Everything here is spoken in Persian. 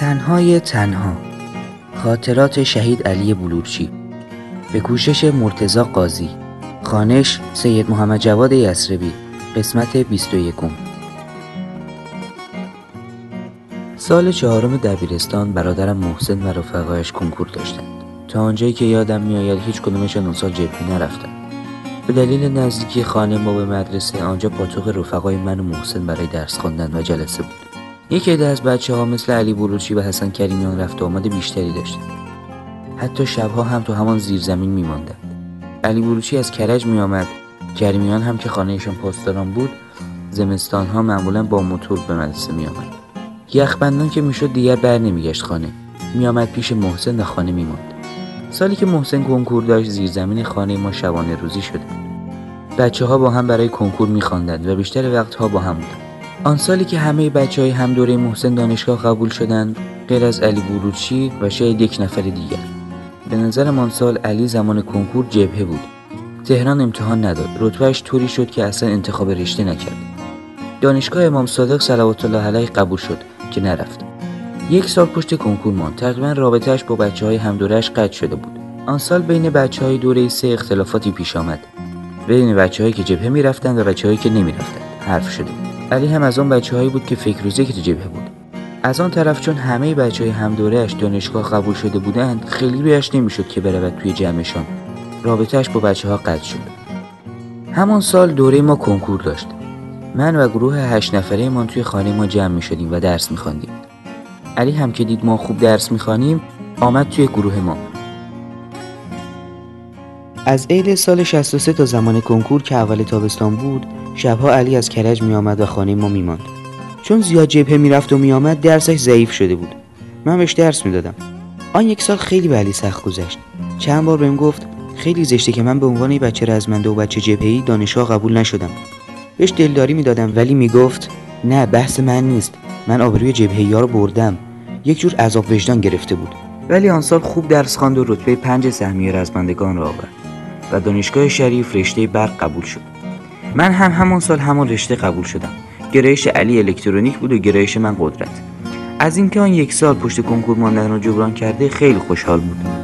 تنهای تنها. خاطرات شهید علی بلورچی. به کوشش مرتزا قاضی. خانش سید محمد جواد یسربی قسمت 21 سال چهارم دبیرستان برادرم محسن و رفقایش کنکور داشتند. تا آنجایی که یادم میآید هیچ کدومشان اون سال جبهه نرفتند. به دلیل نزدیکی خانه ما به مدرسه آنجا پاتوق رفقای من و محسن برای درس خواندن و جلسه بود. یک عده از بچه ها مثل علی بلوچی و حسن کریمیان رفت آمد بیشتری داشتند حتی شبها هم تو همان زیرزمین میماندند. علی بلوچی از کرج میآمد. کریمیان هم که خانهشان پاسداران بود زمستان ها معمولا با موتور به مدرسه میآمد. یخبندان که می‌شد دیگر بر نمیگشت خانه. میآمد پیش محسن و خانه میماند. سالی که محسن کنکور داشت زیرزمین خانه ما شبانه روزی شده. بچه ها با هم برای کنکور میخواندند و بیشتر وقتها با هم بودند. آن سالی که همه بچه های هم دوره محسن دانشگاه قبول شدند غیر از علی بروچی و شاید یک نفر دیگر. به نظرم آن سال علی زمان کنکور جبهه بود. تهران امتحان نداد. رتبهش طوری شد که اصلا انتخاب رشته نکرد. دانشگاه امام صادق صلوات الله علیه قبول شد که نرفت. یک سال پشت کنکور ماند. تقریبا رابطهش با بچه های همدورش قطع شده بود. آن سال بین بچه های دوره سه اختلافاتی پیش آمد. بین بچه هایی که جبهه می‌رفتند و بچه هایی که نمی‌رفتند. حرف شده علی هم از آن بچه هایی بود که فکر که تو جبهه بود. از آن طرف چون همه بچه های هم دورهش دانشگاه قبول شده بودند خیلی رویش نمی‌شد که برود توی جمعشان. رابطهش با بچه ها قطع شد. همان سال دوره ما کنکور داشت. من و گروه هشت نفره ما توی خانه ما جمع می شدیم و درس می علی هم که دید ما خوب درس می‌خوانیم آمد توی گروه ما. از عید سال 63 تا زمان کنکور که اول تابستان بود شبها علی از کرج می آمد و خانه ما می ماند. چون زیاد جبهه می‌رفت و میآمد درسش ضعیف شده بود. من بهش درس می‌دادم. آن یک سال خیلی به علی سخت گذشت. چند بار بهم گفت خیلی زشته که من به عنوان بچه رزمنده و بچه جبهه‌ای دانشگاه قبول نشدم. بهش دلداری می‌دادم ولی می‌گفت نه بحث من نیست. من آبروی جبهه رو بردم. یک جور عذاب وجدان گرفته بود. ولی آن سال خوب درس خواند و رتبه پنج سهمیه رزمندگان را آورد و دانشگاه شریف رشته برق قبول شد. من هم همان سال همان رشته قبول شدم. گرایش علی الکترونیک بود و گرایش من قدرت. از اینکه آن یک سال پشت کنکور ماندن را جبران کرده خیلی خوشحال بود